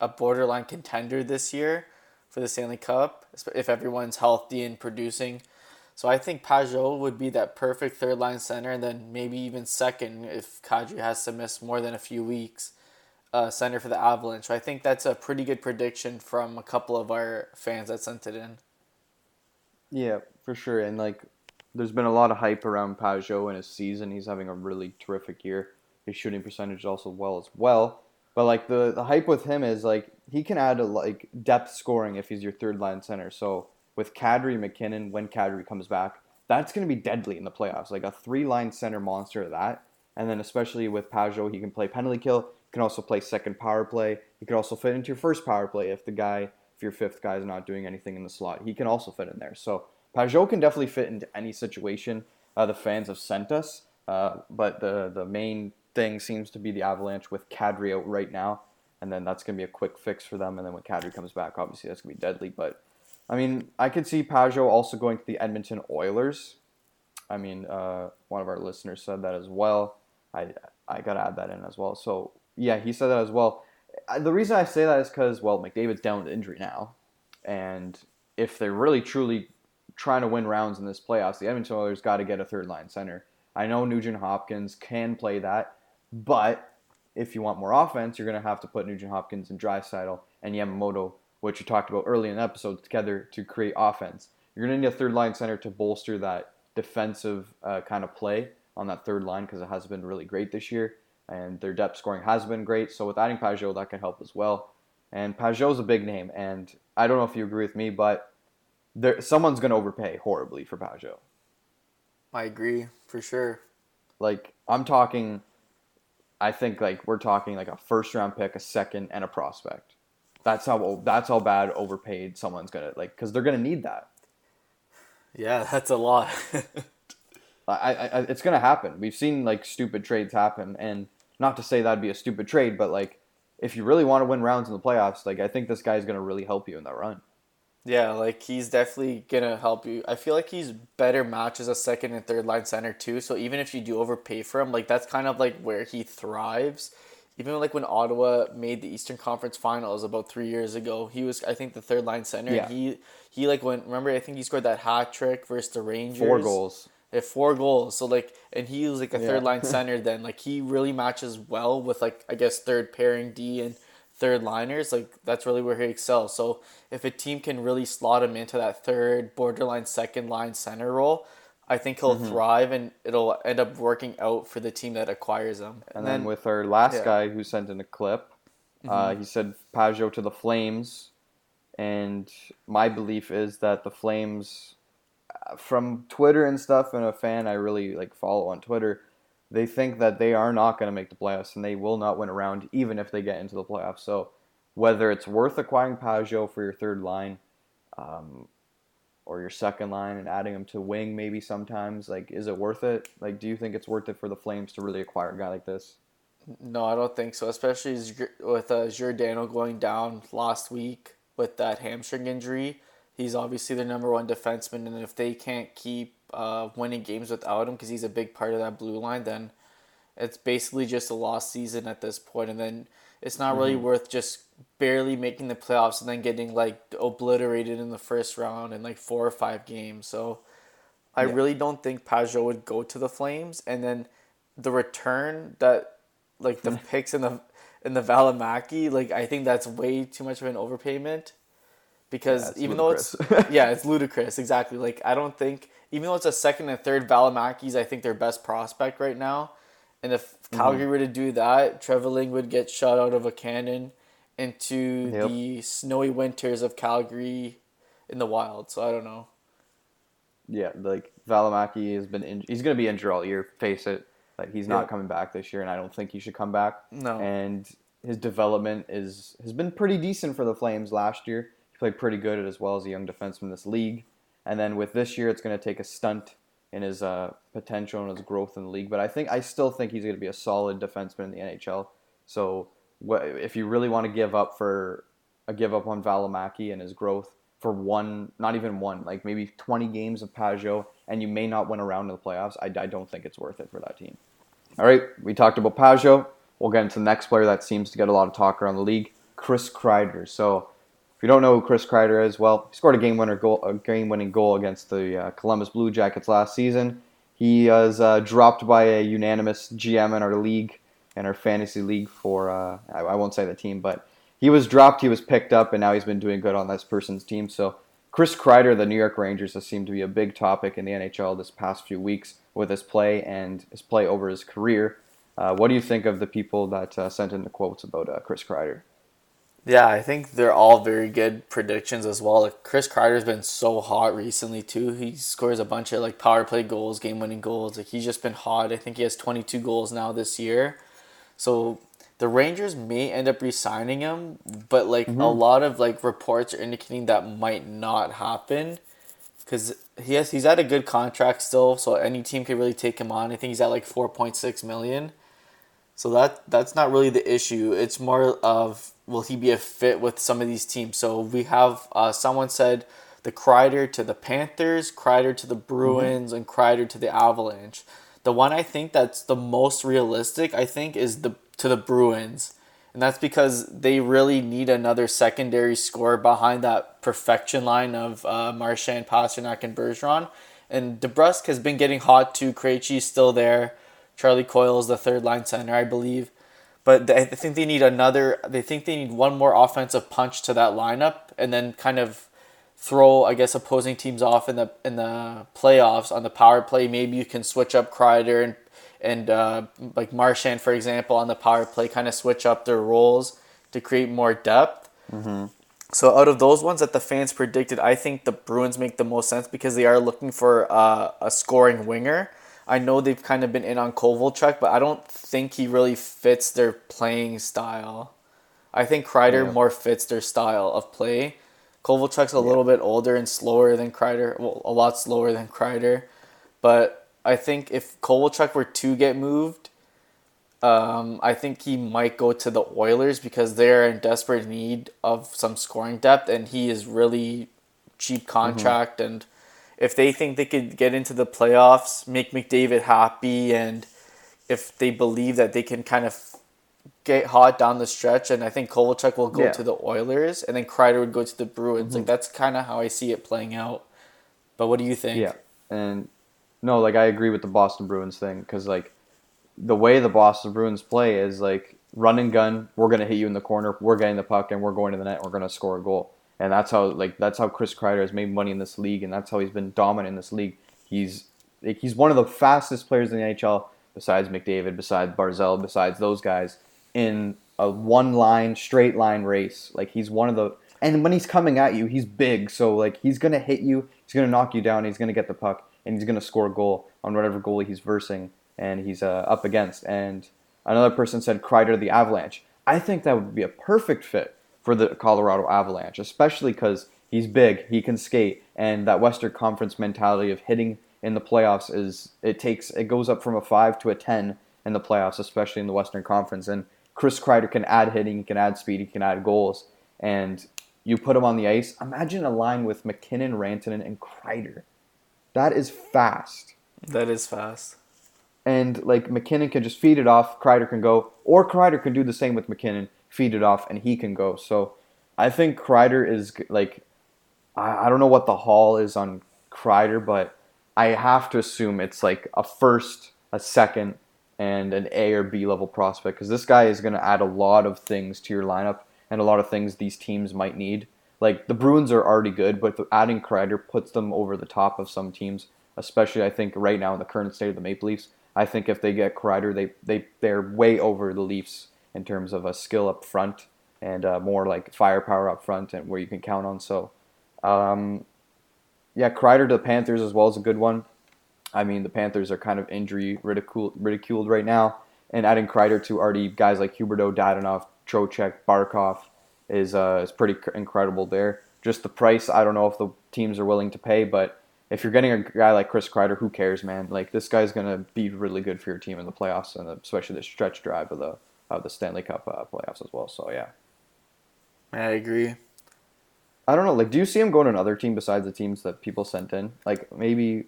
a borderline contender this year for the Stanley Cup if everyone's healthy and producing. So I think Pageau would be that perfect third line center, and then maybe even second if Kadri has to miss more than a few weeks. Uh, center for the Avalanche. So I think that's a pretty good prediction from a couple of our fans that sent it in. Yeah, for sure. And like, there's been a lot of hype around Pageau in his season. He's having a really terrific year. His shooting percentage also well as well. But like the the hype with him is like he can add a, like depth scoring if he's your third line center. So with Kadri MacKinnon when Kadri comes back, that's going to be deadly in the playoffs. Like a three line center monster of that. And then especially with Pageau, he can play penalty kill. He can also play second power play. He could also fit into your first power play if the guy, if your fifth guy is not doing anything in the slot. He can also fit in there. So Pageau can definitely fit into any situation uh, the fans have sent us. Uh, but the the main thing seems to be the Avalanche with Kadri out right now, and then that's gonna be a quick fix for them. And then when Kadri comes back, obviously that's gonna be deadly. But I mean, I could see Pageau also going to the Edmonton Oilers. I mean, uh, one of our listeners said that as well. I I gotta add that in as well. So yeah, he said that as well. The reason I say that is because well, McDavid's down with injury now, and if they're really truly trying to win rounds in this playoffs, the Edmonton Oilers got to get a third line center. I know Nugent Hopkins can play that, But if you want more offense, you're going to have to put Nugent Hopkins and Draisaitl and Yamamoto, which you talked about early in the episode, together to create offense. You're going to need a third line center to bolster that defensive uh, kind of play on that third line because it has been really great this year and their depth scoring has been great. So with adding Pageau, that can help as well. And Pageau's a big name, and I don't know if you agree with me, but there someone's going to overpay horribly for Pageau. I agree for sure. Like I'm talking, I think like we're talking like a first round pick, a second, and a prospect. That's how that's how bad overpaid someone's gonna like because they're gonna need that. Yeah, that's a lot. I, I, it's gonna happen. We've seen like stupid trades happen, and not to say that'd be a stupid trade, but like if you really want to win rounds in the playoffs, like I think this guy's gonna really help you in that run. Yeah, like he's definitely gonna help you. I feel like he's better match as a second and third line center too. So even if you do overpay for him, like that's kind of like where he thrives. Even like when Ottawa made the Eastern Conference Finals about three years ago, he was I think the third line center. Yeah. He he like went. Remember, I think he scored that hat trick versus the Rangers. Four goals. Yeah, four goals. So like, and he was like a Yeah. third line center. Then like he really matches well with like I guess third pairing D and third liners. Like that's really where he excels. So if a team can really slot him into that third borderline second line center role, I think he'll Mhm. thrive and it'll end up working out for the team that acquires him. And, then, with our last yeah. guy who sent in a clip, uh, Mhm. he said Pageau to the Flames, and my belief is that the Flames, uh, from Twitter and stuff, and a fan I really like follow on Twitter, they think that they are not going to make the playoffs and they will not win around even if they get into the playoffs. So whether it's worth acquiring Pageau for your third line, um, or your second line and adding him to wing maybe sometimes, like is it worth it? Like, do you think it's worth it for the Flames to really acquire a guy like this? No, I don't think so. Especially with uh, Giordano going down last week with that hamstring injury. He's obviously their number one defenseman, and if they can't keep uh, winning games without him because he's a big part of that blue line, then it's basically just a lost season at this point. And then it's not really Mhm. worth just barely making the playoffs and then getting like obliterated in the first round in like four or five games. So I Yeah. really don't think Pageau would go to the Flames, and then the return that like the picks in the in the Valimaki, like I think that's way too much of an overpayment. Because Yeah, even though it's yeah, it's ludicrous, exactly. Like I don't think even though it's a second and third Valimakis, I think their best prospect right now. And if Mhm. Calgary were to do that, Treliving would get shot out of a cannon into Yep. the snowy winters of Calgary in the wild. So I don't know. Yeah, like Valimaki has been in, he's going to be injured all year. Face it, like he's not Yeah. coming back this year, and I don't think he should come back. No. And his development is has been pretty decent for the Flames last year. He played pretty good as well as a young defenseman in this league. And then with this year, it's going to take a stunt in his uh, potential and his growth in the league. But I think I still think he's going to be a solid defenseman in the NHL. So if you really want to give up for a give up on Valimaki and his growth for one, not even one, like maybe 20 games of Pageau, and you may not win around in the playoffs, I, I don't think it's worth it for that team. All right, we talked about Pageau. We'll get into the next player that seems to get a lot of talk around the league, Chris Kreider. So if you don't know who Chris Kreider is, well, he scored a game winner goal, a game winning goal against the uh, Columbus Blue Jackets last season. He was uh, dropped by a unanimous GM in our league, in our fantasy league for uh, I, I won't say the team, but he was dropped, he was picked up, and now he's been doing good on this person's team. So Chris Kreider, the New York Rangers, has seemed to be a big topic in the NHL this past few weeks with his play and his play over his career. Uh, what do you think of the people that uh, sent in the quotes about uh, Chris Kreider? Yeah, I think they're all very good predictions as well. Like Chris Kreider's been so hot recently too. He scores a bunch of like power play goals, game winning goals. Like he's just been hot. I think he has 22 goals now this year. So the Rangers may end up re-signing him, but like a Mhm. lot of like reports are indicating that might not happen because he has he's at a good contract still. So any team could really take him on. I think he's at like 4.6 million. So that that's not really the issue. It's more of will he be a fit with some of these teams. So we have uh, someone said the Kreider to the Panthers, Kreider to the Bruins, and Kreider to the Avalanche. The one I think that's the most realistic, I think, is the to the Bruins, and that's because they really need another secondary scorer behind that perfection line of uh, Marchand, Pastrnak, and Bergeron. And DeBrusk has been getting hot too. Krejci's still there. Charlie Coyle is the third line center, I believe. But I think they need another. They think they need one more offensive punch to that lineup, and then kind of throw, I guess, opposing teams off in the in the playoffs on the power play. Maybe you can switch up Kreider and and uh, like Marchand, for example, on the power play, kind of switch up their roles to create more depth. Mm-hmm. So out of those ones that the fans predicted, I think the Bruins make the most sense because they are looking for uh, a scoring winger. I know they've kind of been in on Kovalchuk, but I don't think he really fits their playing style. I think Kreider Yeah. more fits their style of play. Kovalchuk's a little bit older and slower than Kreider, well, a lot slower than Kreider. But I think if Kovalchuk were to get moved, um, I think he might go to the Oilers because they're in desperate need of some scoring depth, and he is really cheap contract. And if they think they could get into the playoffs, make McDavid happy, and if they believe that they can kind of get hot down the stretch, and I think Kovalchuk will go Yeah. to the Oilers, and then Kreider would go to the Bruins. Mhm. Like that's kind of how I see it playing out. But what do you think? Yeah, and no, like I agree with the Boston Bruins thing because like the way the Boston Bruins play is like run and gun. We're gonna hit you in the corner. We're getting the puck and we're going to the net. We're gonna score a goal. And that's how like that's how Chris Kreider has made money in this league, and that's how he's been dominant in this league. He's like, he's one of the fastest players in the NHL, besides McDavid, besides Barzal, besides those guys, in a one line straight line race. Like he's one of the and when he's coming at you, he's big, so like he's gonna hit you, he's gonna knock you down, he's gonna get the puck, and he's gonna score a goal on whatever goalie he's versing and he's uh, up against. And another person said Kreider the Avalanche. I think that would be a perfect fit for the Colorado Avalanche, especially because he's big, he can skate, and that Western Conference mentality of hitting in the playoffs is it takes it goes up from a five to a ten in the playoffs, especially in the Western Conference. And Chris Kreider can add hitting, he can add speed, he can add goals, and you put him on the ice. Imagine a line with MacKinnon, Rantanen, and Kreider. That is fast That is fast. and like MacKinnon can just feed it off, Kreider can go, or Kreider can do the same with MacKinnon, feed it off, and he can go. So I think Kreider is like, I, I don't know what the haul is on Kreider, but I have to assume it's like a first, a second, and an A or B level prospect because this guy is going to add a lot of things to your lineup and a lot of things these teams might need. Like the Bruins are already good, but adding Kreider puts them over the top of some teams, especially I think right now in the current state of the Maple Leafs. I think if they get Kreider, they they they're way over the Leafs in terms of a skill up front and uh, more like firepower up front and where you can count on. So, um, yeah, Kreider to the Panthers as well is a good one. I mean, the Panthers are kind of injury ridiculed ridiculed right now, and adding Kreider to already guys like Huberdeau, Dadonov, Trocheck, Barkov is uh, is pretty cr- incredible there. Just the price, I don't know if the teams are willing to pay, but if you're getting a guy like Chris Kreider, who cares, man? Like this guy's gonna be really good for your team in the playoffs, and especially the stretch drive of the of the Stanley Cup uh, playoffs as well. So yeah, I agree. I don't know. Like, do you see him going to another team besides the teams that people sent in? Like maybe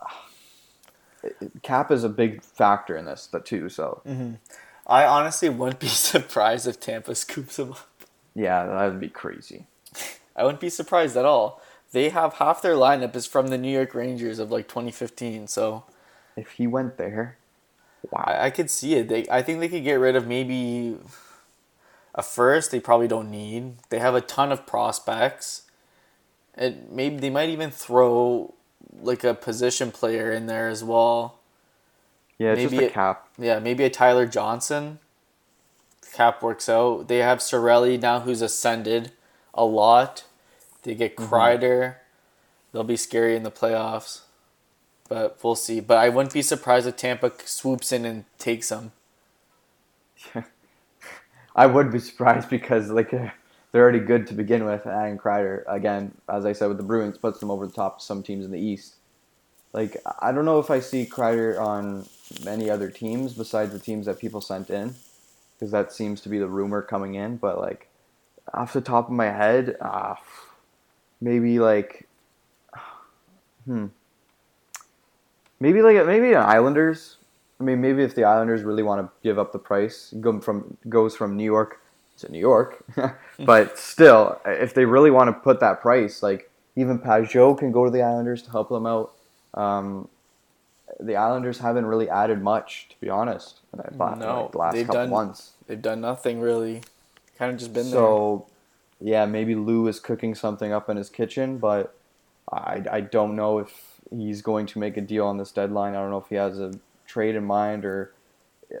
cap is a big factor in this, but too. So hmm I honestly wouldn't be surprised if Tampa scoops him up. yeah, that would be crazy. I wouldn't be surprised at all. They have half their lineup is from the New York Rangers of like 2015, so If he went there, wow. I, I could see it. They, I think they could get rid of maybe a first. They probably don't need. They have a ton of prospects, and maybe they might even throw like a position player in there as well. Yeah, Maybe just a cap. Yeah, maybe a Tyler Johnson. Cap works out. They have Cirelli now, who's ascended a lot. They get Mhm. Kreider. They'll be scary in the playoffs, but we'll see. But I wouldn't be surprised if Tampa swoops in and takes them. Yeah. I would be surprised because like they're already good to begin with. Adding Kreider again, as I said with the Bruins, puts them over the top of some teams in the East. Like I don't know if I see Kreider on many other teams besides the teams that people sent in, because that seems to be the rumor coming in. But like off the top of my head, uh, maybe like, hmm, maybe like maybe an Islanders. I mean, maybe if the Islanders really want to give up the price, go from goes from New York to New York, but still, if they really want to put that price, like even Pageau can go to the Islanders to help them out. Um, the Islanders haven't really added much, to be honest. No, like, the last they've couple done- months. They've done nothing really. Kind of just been there. So, yeah, maybe Lou is cooking something up in his kitchen, but I, I don't know if he's going to make a deal on this deadline. I don't know if he has a trade in mind or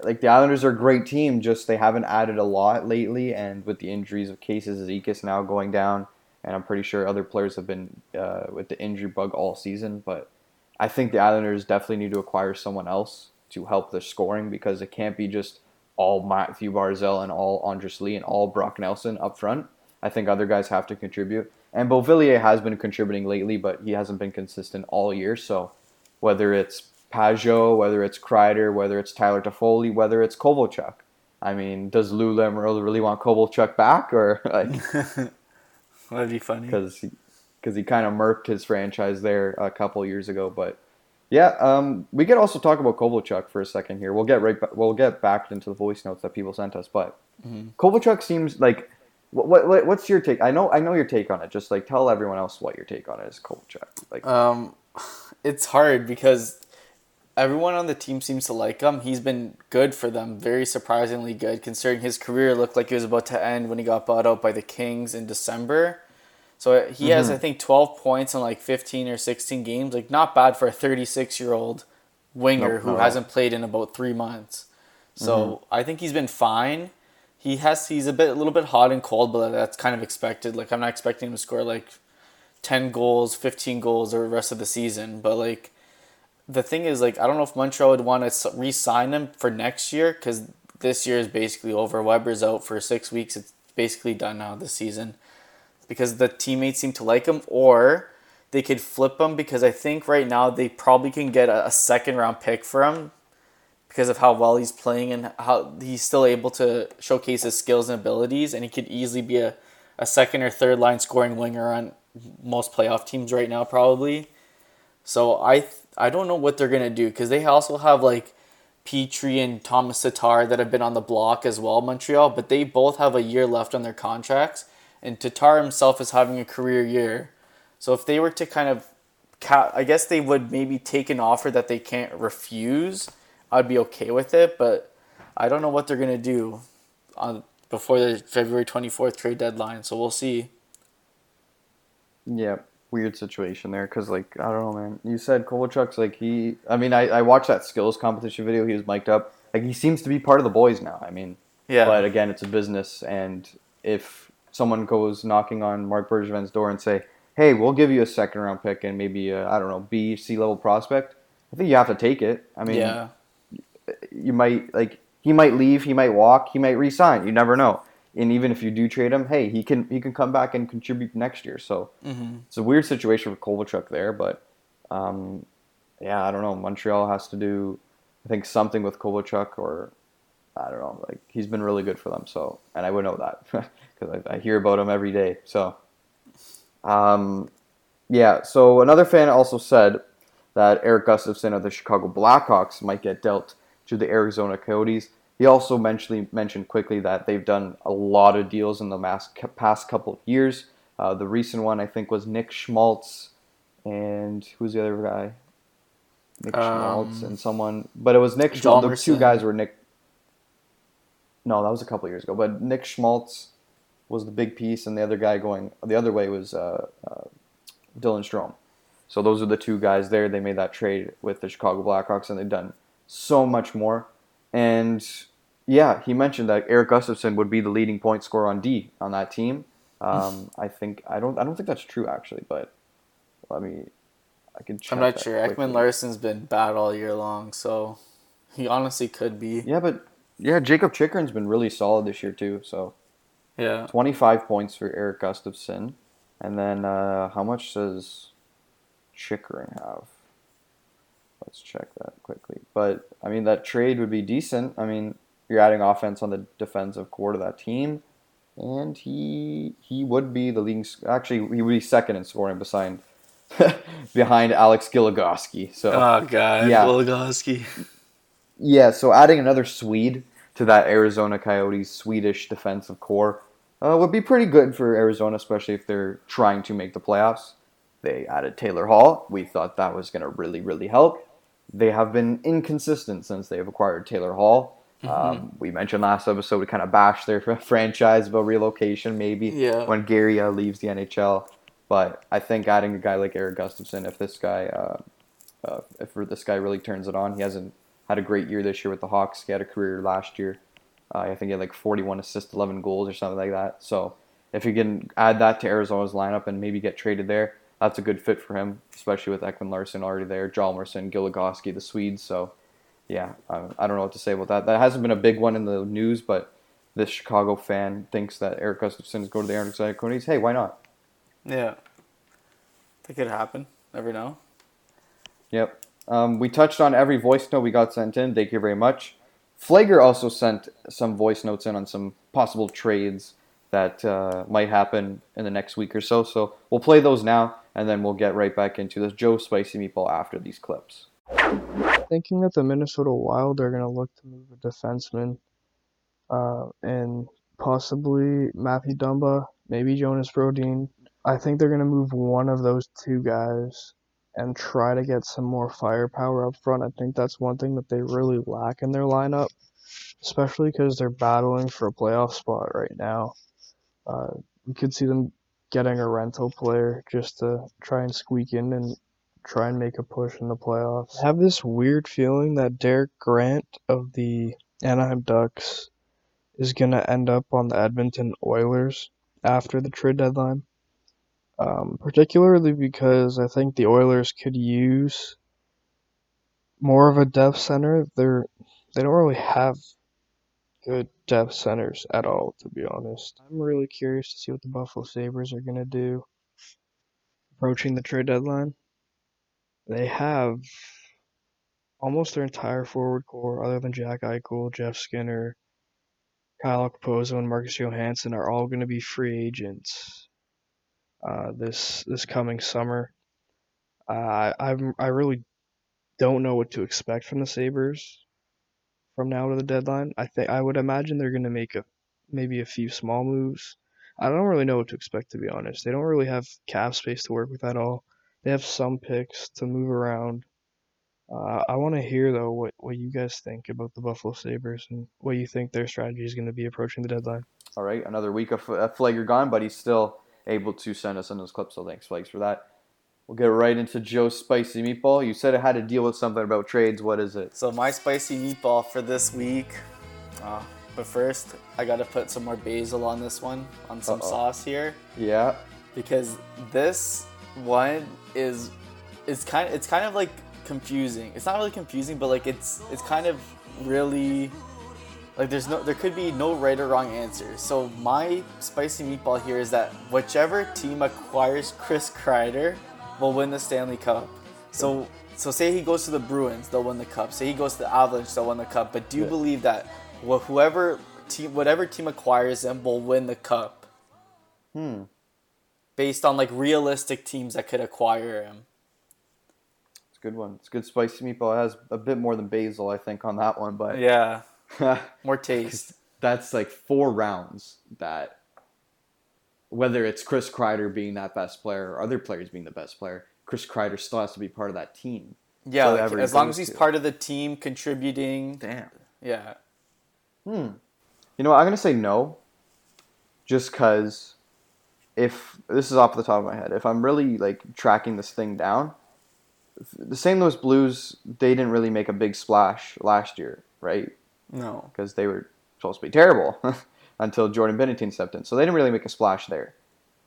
like the Islanders are a great team, just they haven't added a lot lately, and with the injuries of Casey Cizikas now going down, and I'm pretty sure other players have been uh, with the injury bug all season, but I think the Islanders definitely need to acquire someone else to help their scoring because it can't be just all Mathew Barzal and all Anders Lee and all Brock Nelson up front. I think other guys have to contribute. And Beauvillier has been contributing lately, but he hasn't been consistent all year. So whether it's Pageau, whether it's Kreider, whether it's Tyler Toffoli, whether it's Kovalchuk, I mean, does Lou Lamoriello really want Kovalchuk back, or like. That'd be funny. because he, cause he kind of murked his franchise there a couple years ago. But yeah, um, we could also talk about Kovalchuk for a second here. We'll get right, ba- we'll get back into the voice notes that people sent us. But Mhm. Kovalchuk seems like what, what what's your take? I know I know your take on it. Just like tell everyone else what your take on it is. Kovalchuk, like Um, it's hard because everyone on the team seems to like him. He's been good for them, very surprisingly good, considering his career looked like it was about to end when he got bought out by the Kings in December. So he has, Mhm. I think, 12 points in like 15 or 16 games. Like, not bad for a 36 year old winger Nope, who no. hasn't played in about three months. So I think he's been fine. He has he's a bit a little bit hot and cold, but that's kind of expected. Like I'm not expecting him to score like 10 goals, 15 goals the rest of the season, but like the thing is like I don't know if Montreal would want to re-sign him for next year cuz this year is basically over. Weber's out for 6 weeks. It's basically done now this season because the teammates seem to like him or they could flip him because I think right now they probably can get a, a second round pick for him because of how well he's playing and how he's still able to showcase his skills and abilities and he could easily be a, a second or third line scoring winger on most playoff teams right now probably so i th- i don't know what they're to do because they also have like petry and thomas tatar that have been on the block as well montreal but they both have a year left on their contracts and tatar himself is having a career year so if they were to kind of I guess they would maybe take an offer that they can't refuse. I'd be okay with it, but I don't know what they're gonna do on before the February twenty fourth trade deadline. So we'll see. Yeah, weird situation there because like I don't know, man. You said Kovalchuk's like he. I mean, I, I watched that skills competition video. He was mic'd up. Like he seems to be part of the boys now. I mean, Yeah. But again, it's a business, and if someone goes knocking on Marc Bergevin's door and say, "Hey, we'll give you a second round pick and maybe I I don't know B C level prospect," I think you have to take it. I mean, yeah. You might like he might leave, he might walk, he might resign. You never know. And even if you do trade him, hey, he can he can come back and contribute next year. So hmm it's a weird situation for Kovalchuk there, but um, yeah, I don't know. Montreal has to do, I think, something with Kovalchuk, or I don't know. Like he's been really good for them, so and I would know that because I, I hear about him every day. So, um, yeah. So another fan also said that Erik Gustafsson of the Chicago Blackhawks might get dealt to the Arizona Coyotes. He also mentioned mentioned quickly that they've done a lot of deals in the past couple of years. Uh, the recent one I think was Nick Schmaltz, and who's the other guy? Nick Schmaltz Um, and someone, but it was Nick Schmaltz. The two guys were Nick. No, that was a couple years ago. But Nick Schmaltz was the big piece, and the other guy going the other way was uh, uh, Dylan Strome. So those are the two guys there. They made that trade with the Chicago Blackhawks, and they've done so much more. And yeah, he mentioned that Erik Gustafsson would be the leading point scorer on D on that team. Um, I think I don't I don't think that's true actually, but let me I can check. I'm not sure. quickly. Ekman Larsson's been bad all year long, so he honestly could be. Yeah, but yeah, Jakob Chychrun's been really solid this year too. So Yeah. 25 points for Erik Gustafsson, and then uh, how much does Chikrin have? Let's check that quickly. But I mean, that trade would be decent. I mean, you're adding offense on the defensive core to that team, and he he would be the leading. Actually, he would be second in scoring behind behind Alex Goligoski. So Oh god, Yeah. Goligoski. yeah, so adding another Swede to that Arizona Coyotes Swedish defensive core uh, would be pretty good for Arizona, especially if they're trying to make the playoffs. They added Taylor Hall. We thought that was going to really, really help. They have been inconsistent since they've acquired Taylor Hall. Mhm. Um, we mentioned last episode we kind of bashed their franchise about relocation maybe Yeah. when Gary uh, leaves the NHL. But I think adding a guy like Erik Gustafsson, if this guy, uh, uh, if this guy really turns it on, he hasn't had a great year this year with the Hawks. He had a career last year. Uh, I think he had like 41 assists, 11 goals, or something like that. So if you can add that to Arizona's lineup and maybe get traded there, that's a good fit for him, especially with Ekman Larsson already there, Hjalmarsson, Goligoski, the Swedes. So yeah, I, I don't know what to say about that. That hasn't been a big one in the news, but this Chicago fan thinks that Erik Gustafsson is going to the Arizona Coyotes. Hey, why not? Yeah. That could happen. Never know. Yep. Um, we touched on every voice note we got sent in. Thank you very much. Flager also sent some voice notes in on some possible trades that uh, might happen in the next week or so. So we'll play those now, and then we'll get right back into this Joe Spicy Meatball after these clips. Thinking that the Minnesota Wild are going to look to move a defenseman uh, and possibly Mathew Dumba, maybe Jonas Brodin. I think they're going to move one of those two guys and try to get some more firepower up front. I think that's one thing that they really lack in their lineup, especially because they're battling for a playoff spot right now. Uh, you could see them getting a rental player just to try and squeak in and try and make a push in the playoffs. I have this weird feeling that Derek Grant of the Anaheim Ducks is going to end up on the Edmonton Oilers after the trade deadline. Um, particularly because I think the Oilers could use more of a depth center. They're they don't really have good depth centers at all, to be honest. I'm really curious to see what the Buffalo Sabres are gonna do approaching the trade deadline. They have almost their entire forward core, other than Jack Eichel, Jeff Skinner, Kyle Okposo, and Marcus Johansson, are all going to be free agents uh, this this coming summer. Uh, I I really don't know what to expect from the Sabres from now to the deadline. I think I would imagine they're going to make a maybe a few small moves. I don't really know what to expect to be honest. They don't really have cap space to work with at all. They have some picks to move around. Uh, I want to hear though what, what you guys think about the Buffalo Sabres and what you think their strategy is going to be approaching the deadline. All right, another week of uh, Flager gone, but he's still able to send us in those clips. So thanks, Flags, for that. We'll get right into Joe's spicy meatball. You said it had to deal with something about trades. What is it? So my spicy meatball for this week. Uh, but first, I gotta put some more basil on this one, on some Uh-oh. sauce here, Yeah. because this one is it's kind of, it's kind of like confusing. It's not really confusing, but like it's it's kind of really like there's no there could be no right or wrong answer. So my spicy meatball here is that whichever team acquires Chris Kreider will win the Stanley Cup. So so say he goes to the Bruins, they'll win the cup. Say he goes to the Avalanche, they'll win the cup. But do you Yeah. believe that wh- whoever team whatever team acquires him will win the cup Hmm. based on like realistic teams that could acquire him? It's a good one. It's a good spicy meatball. It has a bit more than basil, I think, on that one, but Yeah, more taste. that's like four rounds that whether it's Chris Kreider being that best player or other players being the best player, Chris Kreider still has to be part of that team. Yeah, like, as long as he's to. part of the team contributing. Damn. Yeah. Hmm. You know what? I'm gonna say no, just cause if this is off the top of my head, if I'm really like tracking this thing down, the St. Louis Blues they didn't really make a big splash last year, right? No. Because they were supposed to be terrible until Jordan Binnington stepped in, so they didn't really make a splash there.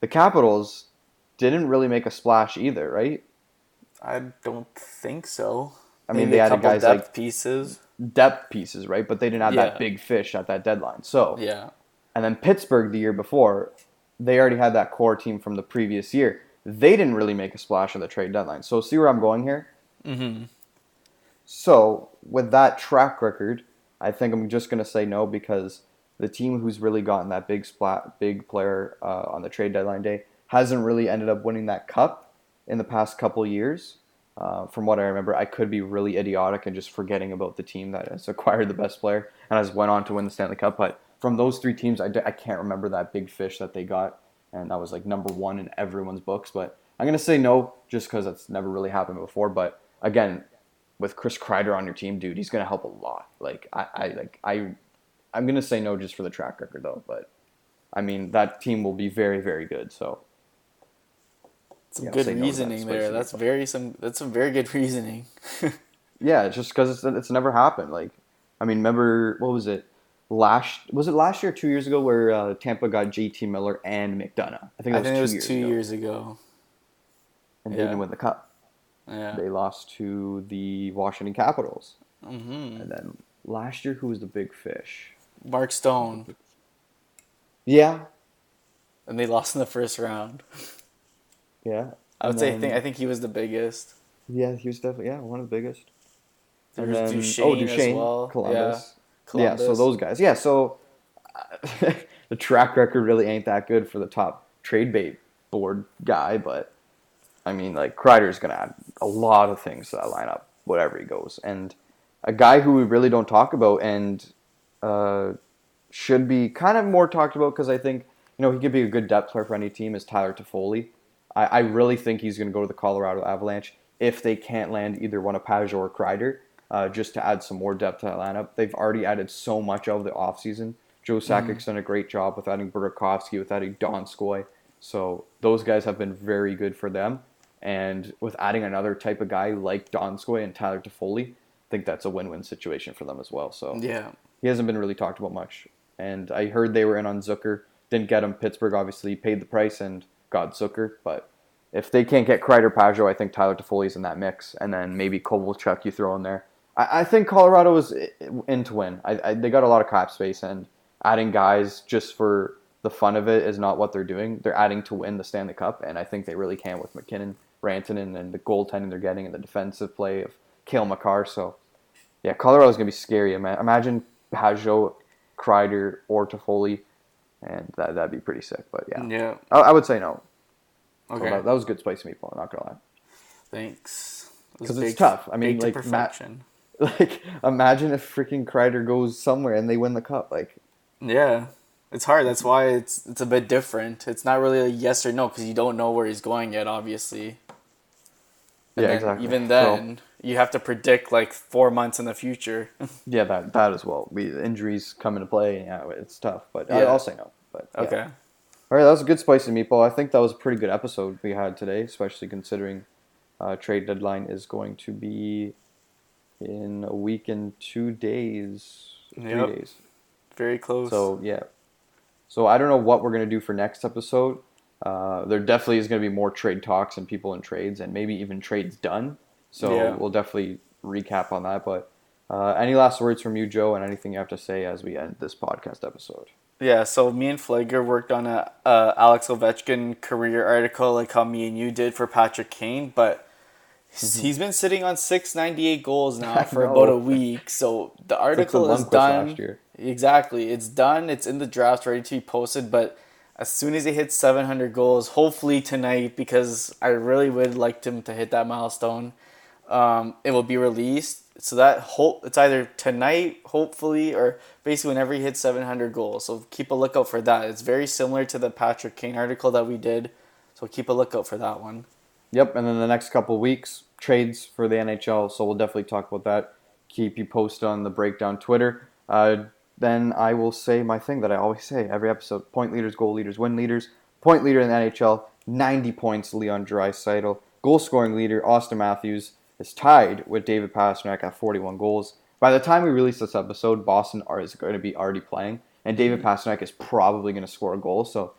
The Capitals didn't really make a splash either, right? I don't think so. I mean, Maybe they a added guys depth like pieces. depth pieces, right? But they didn't have Yeah. that big fish at that deadline. So Yeah. And then Pittsburgh the year before, they already had that core team from the previous year. They didn't really make a splash on the trade deadline. So see where I'm going here? Mm-hmm. So with that track record, I think I'm just gonna say no because the team who's really gotten that big splat, big player uh, on the trade deadline day hasn't really ended up winning that cup in the past couple years. Uh, from what I remember, I could be really idiotic and just forgetting about the team that has acquired the best player and has went on to win the Stanley Cup. But from those three teams, I, d- I can't remember that big fish that they got, and that was like number one in everyone's books. But I'm gonna say no, just because that's never really happened before. But again, with Chris Kreider on your team, dude, he's gonna help a lot. Like I, I like I, I'm gonna say no just for the track record though, but I mean that team will be very very good. So Some Yeah, good say no that reasoning there. That's very some. That's some very good reasoning. yeah, it's just because it's it's never happened. Like I mean, remember what was it? Last was it last year, or two years ago, where uh, Tampa got JT Miller and McDonagh. I think I that was think it was years two ago. years ago. and they Yeah. didn't win the cup. Yeah. They lost to the Washington Capitals. hmm And then last year, who was the big fish? Mark Stone, Yeah, and they lost in the first round. yeah. I would say I think I think he was the biggest. Yeah, he was definitely yeah one of the biggest. There And was then- Duchene, oh, as Duchene, well. Columbus. Yeah, Yeah, so those guys. Yeah, so uh, the track record really ain't that good for the top trade bait board guy, but I mean, like Kreider's gonna add a lot of things to that lineup, whatever he goes. And a guy who we really don't talk about and uh, should be kind of more talked about because I think you know he could be a good depth player for any team is Tyler Toffoli. I, I really think he's going to go to the Colorado Avalanche if they can't land either one of or Kreider, uh, just to add some more depth to that lineup. They've already added so much of the offseason. Joe Sakic's done a great job with adding Burakovsky, with adding Donskoy. So those guys have been very good for them. And with adding another type of guy like Donskoy and Tyler Toffoli, I think that's a win-win situation for them as well. So Yeah. He hasn't been really talked about much. And I heard they were in on Zucker. Didn't get him. Pittsburgh obviously paid the price and got Zucker. But if they can't get Kreider Pageau, I think Tyler Toffoli's in that mix. And then maybe Kovalchuk you throw in there. I, I think Colorado is in to win. I, I, they got a lot of cap space and adding guys just for the fun of it is not what they're doing. They're adding to win the Stanley Cup, and I think they really can with MacKinnon, Rantanen, and the goaltending they're getting and the defensive play of Cale Makar. So yeah, Colorado's gonna be scary. Ima- Imagine Pageau, Kreider, or Toffoli, and that that'd be pretty sick. But yeah, Yeah. I, I would say no. So Okay. that, that was good spicy meatball. I'm not gonna lie, Thanks. Because it's tough. I mean, like ma- perfection. like imagine if freaking Kreider goes somewhere and they win the cup. Like Yeah, it's hard. That's why it's it's a bit different. It's not really a yes or no because you don't know where he's going yet. Obviously. And Yeah, exactly. Even So- then, you have to predict like four months in the future. yeah, that that as well. We injuries come into play. Yeah, it's tough. But I, Yeah. I'll say no. But yeah. okay. All right, that was a good spicy meatball. I think that was a pretty good episode we had today, especially considering uh, trade deadline is going to be in a week and two days, three Yep. days. Very close. So yeah, so I don't know what we're gonna do for next episode. Uh, there definitely is gonna be more trade talks and people in trades, and maybe even trades done. So Yeah. we'll definitely recap on that. But uh, any last words from you, Joe, and anything you have to say as we end this podcast episode? Yeah, so me and Flager worked on a, a Alex Ovechkin career article, like how me and you did for Patrick Kane, but he's- he's been sitting on six ninety eight goals now Mm-hmm. For about a week. So the article is done. Exactly, it's done. It's in the draft, ready to be posted. But as soon as he hits seven hundred goals, hopefully tonight, because I really would like him to hit that milestone, um, it will be released. So that hope it's either tonight, hopefully, or basically whenever he hits 700 goals. So keep a lookout for that. It's very similar to the Patrick Kane article that we did. So keep a lookout for that one. Yep, and then the next couple weeks, trades for the NHL. So we'll definitely talk about that. Keep you posted on the breakdown Twitter. Uh, then I will say my thing that I always say every episode: point leaders, goal leaders, win leaders. Point leader in the NHL, 90 points. Leon Draisaitl. Goal scoring leader Auston Matthews is tied with David Pastrnak at 41 goals. By the time we release this episode, Boston is going to be already playing, and David mm-hmm. Pastrnak is probably going to score a goal. So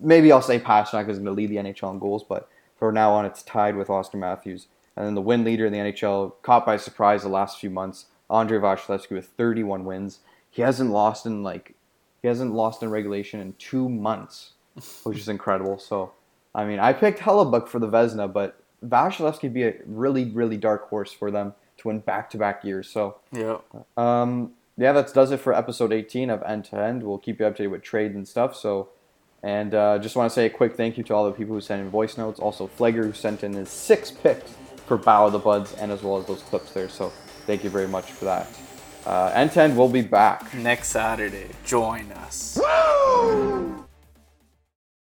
maybe I'll say Pastrnak is going to lead the NHL in goals, but for now on, it's tied with Auston Matthews. And then the win leader in the NHL, caught by surprise the last few months, Andrei Vasilevskiy with 31 wins. He hasn't lost in like he hasn't lost in regulation in two months, which is incredible. So, I mean, I picked Hellebuyck for the Vezina, but Vasilevskiy would be a really, really dark horse for them to win back-to-back years. So, Yeah. um, yeah, that does it for episode 18 of End to End. We'll keep you updated with trades and stuff. So, and uh, just want to say a quick thank you to all the people who sent in voice notes. Also, Flegger who sent in his six picks for Bow of the Buds and as well as those clips there. So, thank you very much for that. Uh, End to End will be back. Next Saturday, join us. Woo!